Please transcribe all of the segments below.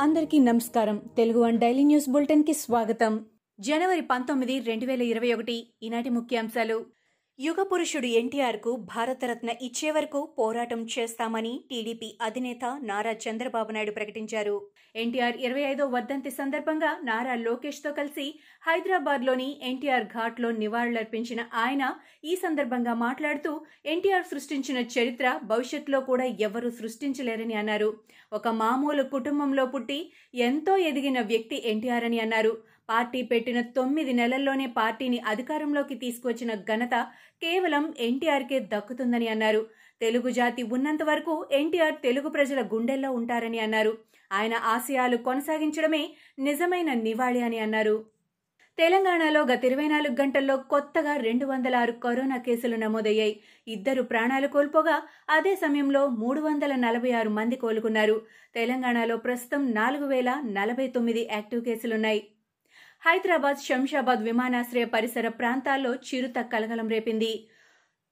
అందరికీ నమస్కారం. Telugu one daily news బులెటిన్కి స్వాగతం. జనవరి పంతొమ్మిది రెండు వేల ఇరవై ఒకటి ఈనాటి ముఖ్యాంశాలు. యుగ పురుషుడు భారతరత్న ఇచ్చే వరకు పోరాటం చేస్తామని టీడీపీ అధినేత నారా చంద్రబాబు నాయుడు ప్రకటించారు. ఎన్టీఆర్ ఇరవై ఐదో వర్ధంతి సందర్భంగా నారా లోకేష్తో కలిసి హైదరాబాద్లోని ఎన్టీఆర్ ఘాట్లో నివాళులర్పించిన ఆయన ఈ సందర్భంగా మాట్లాడుతూ ఎన్టీఆర్ సృష్టించిన చరిత్ర భవిష్యత్తులో కూడా ఎవరూ సృష్టించలేరని అన్నారు. ఒక మామూలు కుటుంబంలో పుట్టి ఎంతో ఎదిగిన వ్యక్తి ఎన్టీఆర్ అని అన్నారు. పార్టీ పెట్టిన తొమ్మిది నెలల్లోనే పార్టీని అధికారంలోకి తీసుకొచ్చిన ఘనత కేవలం ఎన్టీఆర్కే దక్కుతుందని అన్నారు. తెలుగు జాతి ఉన్నంత వరకు ఎన్టీఆర్ తెలుగు ప్రజల గుండెల్లో ఉంటారని అన్నారు. ఆయన ఆశయాలు కొనసాగించడమే నిజమైన నివాళి అని అన్నారు. తెలంగాణలో గత ఇరవై నాలుగు గంటల్లో కొత్తగా రెండు వందల ఆరు కరోనా కేసులు నమోదయ్యాయి. ఇద్దరు ప్రాణాలు కోల్పోగా అదే సమయంలో మూడు వందల నలభై ఆరు మంది కోలుకున్నారు. తెలంగాణలో ప్రస్తుతం నాలుగు వేల నలభై తొమ్మిది యాక్టివ్ కేసులున్నాయి. హైదరాబాద్ శంషాబాద్ విమానాశ్రయ పరిసర ప్రాంతాల్లో చిరుత కలకలం రేపింది.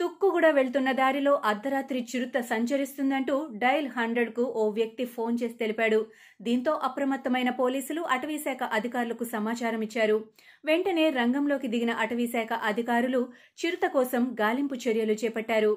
తుక్కుగూడ వెళ్తున్న దారిలో అర్ధరాత్రి చిరుత సంచరిస్తుందంటూ డయల్ హండ్రెడ్కు ఓ వ్యక్తి ఫోన్ చేసి తెలిపాడు. దీంతో అప్రమత్తమైన పోలీసులు అటవీశాఖ అధికారులకు సమాచారం ఇచ్చారు. వెంటనే రంగంలోకి దిగిన అటవీశాఖ అధికారులు చిరుత కోసం గాలింపు చర్యలు చేపట్టారు.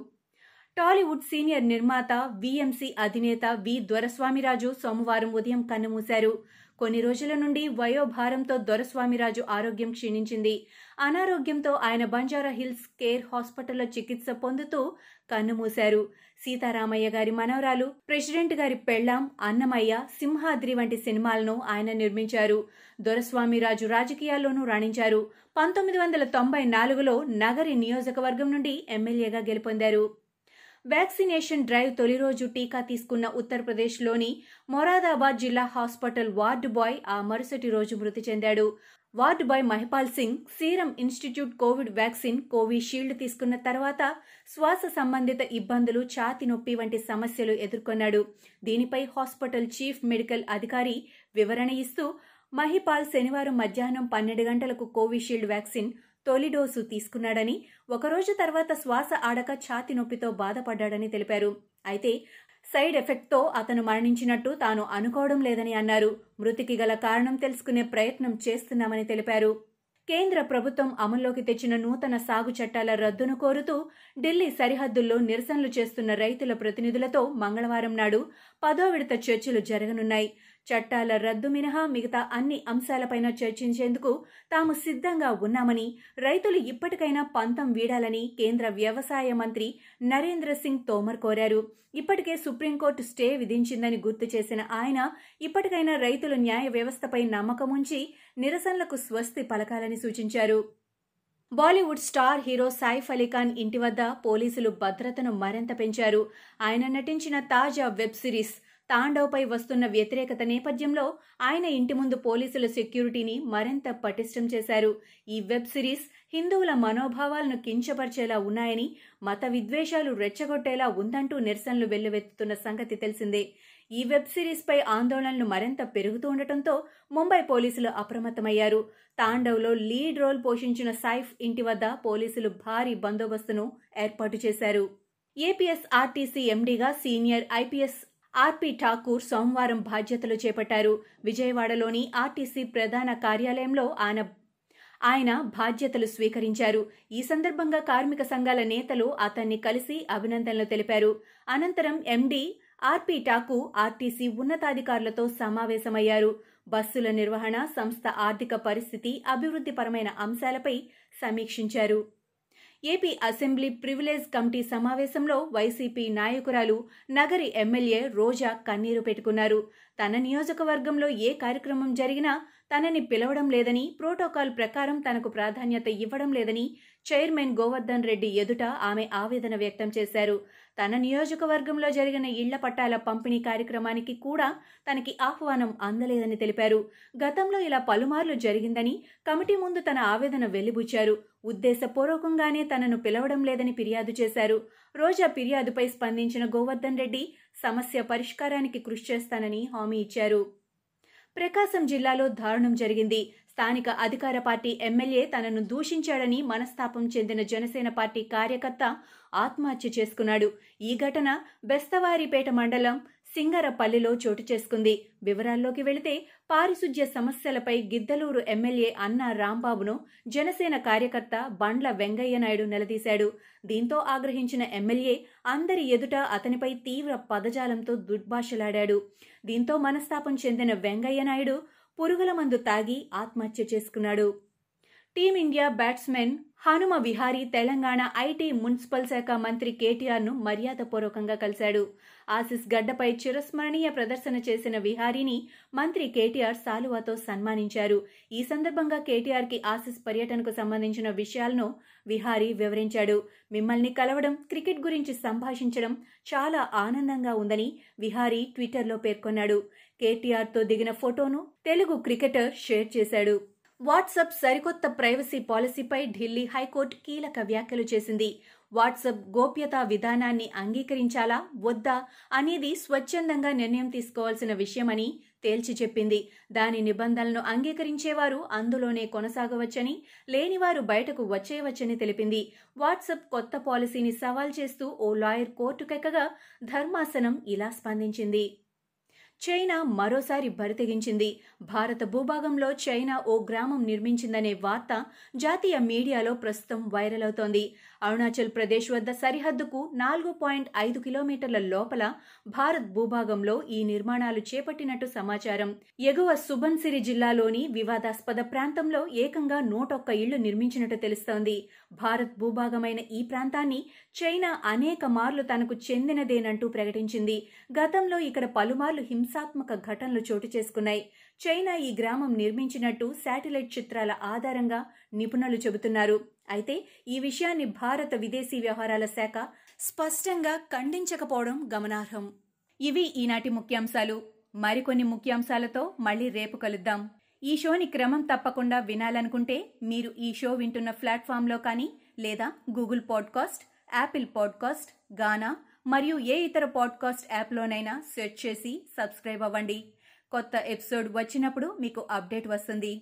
టాలీవుడ్ సీనియర్ నిర్మాత వీఎంసీ అధినేత వి. దొరస్వామిరాజు సోమవారం ఉదయం కన్నుమూశారు. కొన్ని రోజుల నుండి వయోభారంతో దొరస్వామిరాజు ఆరోగ్యం క్షీణించింది. అనారోగ్యంతో ఆయన బంజారా హిల్స్ కేర్ హాస్పిటల్లో చికిత్స పొందుతూ కన్నుమూశారు. సీతారామయ్య గారి మనవరాలు ప్రెసిడెంట్ గారి పెళ్ళాం అన్నమయ్య సింహాద్రి వంటి సినిమాలను ఆయన నిర్మించారు. దొరస్వామిరాజు రాజకీయాల్లోనూ రాణించారు. పంతొమ్మిది వందల తొంభై నాలుగులో నగరి నియోజకవర్గం నుండి ఎమ్మెల్యేగా గెలుపొందారు. వ్యాక్సినేషన్ డ్రైవ్ తొలి రోజు టీకా తీసుకున్న ఉత్తరప్రదేశ్లోని మొరాదాబాద్ జిల్లా హాస్పిటల్ వార్డు బాయ్ ఆ మరుసటి రోజు మృతి చెందాడు. Ward boy Mahipal Singh Serum Institute Covid vaccine Covishield తీసుకున్న తర్వాత శ్వాస సంబంధిత ఇబ్బందులు ఛాతి నొప్పి వంటి సమస్యలు ఎదుర్కొన్నాడు. దీనిపై హాస్పిటల్ చీఫ్ మెడికల్ అధికారి వివరణ ఇస్తూ మహిపాల్ శనివారం మధ్యాహ్నం పన్నెండు గంటలకు కోవిషీల్డ్ వ్యాక్సిన్ తొలి డోసు తీసుకున్నాడని ఒకరోజు తర్వాత శ్వాస ఆడక ఛాతి నొప్పితో బాధపడ్డాడని తెలిపారు. అయితే సైడ్ ఎఫెక్ట్తో అతను మరణించినట్టు తాను అనుకోవడం లేదని అన్నారు. మృతికి గల కారణం తెలుసుకునే ప్రయత్నం చేస్తున్నామని తెలిపారు. కేంద్ర ప్రభుత్వం అమల్లోకి తెచ్చిన నూతన సాగు చట్టాల రద్దును కోరుతూ ఢిల్లీ సరిహద్దుల్లో నిరసనలు చేస్తున్న రైతుల ప్రతినిధులతో మంగళవారం నాడు పదో విడత చర్చలు జరగనున్నాయి. చట్టాల రద్దు మినహా మిగతా అన్ని అంశాలపైన చర్చించేందుకు తాము సిద్ధంగా ఉన్నామని రైతులు ఇప్పటికైనా పంతం వీడాలని కేంద్ర వ్యవసాయ మంత్రి నరేంద్ర సింగ్ తోమర్ కోరారు. ఇప్పటికే సుప్రీంకోర్టు స్టే విధించిందని గుర్తు చేసిన ఆయన ఇప్పటికైనా రైతులు న్యాయ వ్యవస్థపై నమ్మకముంచి నిరసనలకు స్వస్తి పలకాలని సూచించారు. బాలీవుడ్ స్టార్ హీరో సైఫ్ అలీఖాన్ ఇంటి వద్ద పోలీసులు భద్రతను మరింత పెంచారు. ఆయన నటించిన తాజా వెబ్ సిరీస్ తాండవ్పై వస్తున్న వ్యతిరేకత నేపథ్యంలో ఆయన ఇంటి ముందు పోలీసుల సెక్యూరిటీని మరింత పటిష్టం చేశారు. ఈ వెబ్ సిరీస్ హిందువుల మనోభావాలను కించపరిచేలా ఉన్నాయని మత విద్వేషాలు రెచ్చగొట్టేలా ఉందంటూ నిరసనలు వెల్లువెత్తుతున్న సంగతి తెలిసిందే. ఈ వెబ్ సిరీస్ పై ఆందోళనలు మరింత పెరుగుతూ ఉండటంతో ముంబై పోలీసులు అప్రమత్తమయ్యారు. తాండవ్లో లీడ్ రోల్ పోషించిన సైఫ్ ఇంటి వద్ద పోలీసులు భారీ బందోబస్తును ఏర్పాటు చేశారు. ఏపీఎస్ ఆర్టీసీ ఎండీగా సీనియర్ ఐపీఎస్ ఆర్పి ఠాకూర్ సోమవారం బాధ్యతలు చేపట్టారు. విజయవాడలోని ఆర్టీసీ ప్రధాన కార్యాలయంలో ఆయన ఆయన బాధ్యతలు స్వీకరించారు. ఈ సందర్భంగా కార్మిక సంఘాల నేతలు అతన్ని కలిసి అభినందనలు తెలిపారు. అనంతరం ఎండీ ఆర్పి టాకు ఆర్టీసీ ఉన్నతాధికారులతో సమావేశమయ్యారు. బస్సుల నిర్వహణ సంస్థ ఆర్థిక పరిస్థితి అభివృద్ధిపరమైన అంశాలపై సమీక్షించారు. ఏపీ అసెంబ్లీ ప్రివిలేజ్ కమిటీ సమావేశంలో వైసీపీ నాయకురాలు నగరి ఎమ్మెల్యే రోజా కన్నీరు పెట్టుకున్నారు. తన నియోజకవర్గంలో ఏ కార్యక్రమం జరిగినా తనని పిలవడం లేదని ప్రోటోకాల్ ప్రకారం తనకు ప్రాధాన్యత ఇవ్వడం లేదని చైర్మన్ గోవర్ధన్ రెడ్డి ఎదుట ఆమె ఆవేదన వ్యక్తం చేశారు. తన నియోజకవర్గంలో జరిగిన ఇళ్ళ పట్టాల పంపిణీ కార్యక్రమానికి కూడా తనకి ఆహ్వానం అందలేదని తెలిపారు. గతంలో ఇలా పలుమార్లు జరిగిందని కమిటీ ముందు తన ఆవేదన వెలిబుచ్చారు. ఉద్దేశపూర్వకంగానే తనను పిలవడం లేదని ఫిర్యాదు చేశారు. రోజా ఫిర్యాదుపై స్పందించిన గోవర్ధన్ రెడ్డి సమస్య పరిష్కారానికి కృషి చేస్తానని హామీ ఇచ్చారు. ప్రకాశం జిల్లాలో దారుణం జరిగింది. స్థానిక అధికార పార్టీ ఎమ్మెల్యే తనను దూషించాడని మనస్తాపం చెందిన జనసేన పార్టీ కార్యకర్త ఆత్మహత్య చేసుకున్నాడు. ఈ ఘటన బెస్తవారిపేట మండలం సింగరపల్లిలో చోటు చేసుకుంది. వివరాల్లోకి వెళితే పారిశుధ్య సమస్యలపై గిద్దలూరు ఎమ్మెల్యే అన్న రాంబాబును జనసేన కార్యకర్త బండ్ల వెంగయ్య నాయుడు నిలదీశాడు. దీంతో ఆగ్రహించిన ఎమ్మెల్యే అందరి ఎదుట అతనిపై తీవ్ర పదజాలంతో దుర్భాషలాడాడు. దీంతో మనస్తాపం చెందిన వెంగయ్య నాయుడు పురుగుల మందు తాగి ఆత్మహత్య చేసుకున్నాడు. Team India batsmen Hanuma Vihari Telangana IT municipal శాఖ మంత్రి కేటీఆర్ను మర్యాదపూర్వకంగా కలిశాడు. ఆసిస్ గడ్డపై చిరస్మరణీయ ప్రదర్శన చేసిన విహారీని మంత్రి కేటీఆర్ సాలువాతో సన్మానించారు. ఈ సందర్భంగా కేటీఆర్కి ఆసిస్ పర్యటనకు సంబంధించిన విషయాలను విహారీ వివరించాడు. మిమ్మల్ని కలవడం క్రికెట్ గురించి సంభాషించడం చాలా ఆనందంగా ఉందని విహారీ ట్విట్టర్లో పేర్కొన్నాడు. కేటీఆర్తో దిగిన ఫోటోను తెలుగు క్రికెటర్ షేర్ చేశాడు. వాట్సాప్ సరికొత్త ప్రైవసీ పాలసీపై ఢిల్లీ హైకోర్టు కీలక వ్యాఖ్యలు చేసింది. వాట్సాప్ గోప్యతా విధానాన్ని అంగీకరించాలా వద్దా అనేది స్వచ్ఛందంగా నిర్ణయం తీసుకోవాల్సిన విషయమని తేల్చి చెప్పింది. దాని నిబంధనలను అంగీకరించేవారు అందులోనే కొనసాగవచ్చని లేనివారు బయటకు వచ్చేయవచ్చని తెలిపింది. వాట్సాప్ కొత్త పాలసీని సవాల్ చేస్తూ ఓ లాయర్ కోర్టుకెక్కగా ధర్మాసనం ఇలా స్పందించింది. చైనా మరోసారి బరితెగించింది. భారత భూభాగంలో చైనా ఓ గ్రామం నిర్మించిందనే వార్త జాతీయ మీడియాలో ప్రస్తుతం వైరల్ అవుతోంది. అరుణాచల్ ప్రదేశ్ వద్ద సరిహద్దుకు నాలుగు పాయింట్ ఐదు కిలోమీటర్ల లోపల భారత్ భూభాగంలో ఈ నిర్మాణాలు చేపట్టినట్టు సమాచారం. ఎగువ సుబన్సిరి జిల్లాలోని వివాదాస్పద ప్రాంతంలో ఏకంగా నూటొక్క ఇళ్ళు నిర్మించినట్టు తెలుస్తోంది. భారత్ భూభాగమైన ఈ ప్రాంతాన్ని చైనా అనేక మార్లు తనకు చెందినదేనంటూ ప్రకటించింది. గతంలో ఇక్కడ పలుమార్లు హింసాత్మక ఘటనలు చోటు చేసుకున్నాయి. చైనా ఈ గ్రామం నిర్మించినట్టు శాటిలైట్ చిత్రాల ఆధారంగా నిపుణులు చెబుతున్నారు. అయితే ఈ విషయాన్ని భారత విదేశీ వ్యవహారాల శాఖ స్పష్టంగా ఖండించకపోవడం గమనార్హం. ఇవి ఈనాటి ముఖ్యాంశాలు. మరికొన్ని ముఖ్యాంశాలతో మళ్ళీ రేపు కలుద్దాం. ఈ షోని క్రమం తప్పకుండా వినాలనుకుంటే మీరు ఈ షో వింటున్న ప్లాట్ఫామ్లో కానీ లేదా Google podcast Apple podcast Gaana మరియు ఏ ఇతర పాడ్కాస్ట్ యాప్లోనైనా సెర్చ్ చేసి సబ్స్క్రైబ్ అవ్వండి. కొత్త ఎపిసోడ్ వచ్చినప్పుడు మీకు అప్డేట్ వస్తుంది.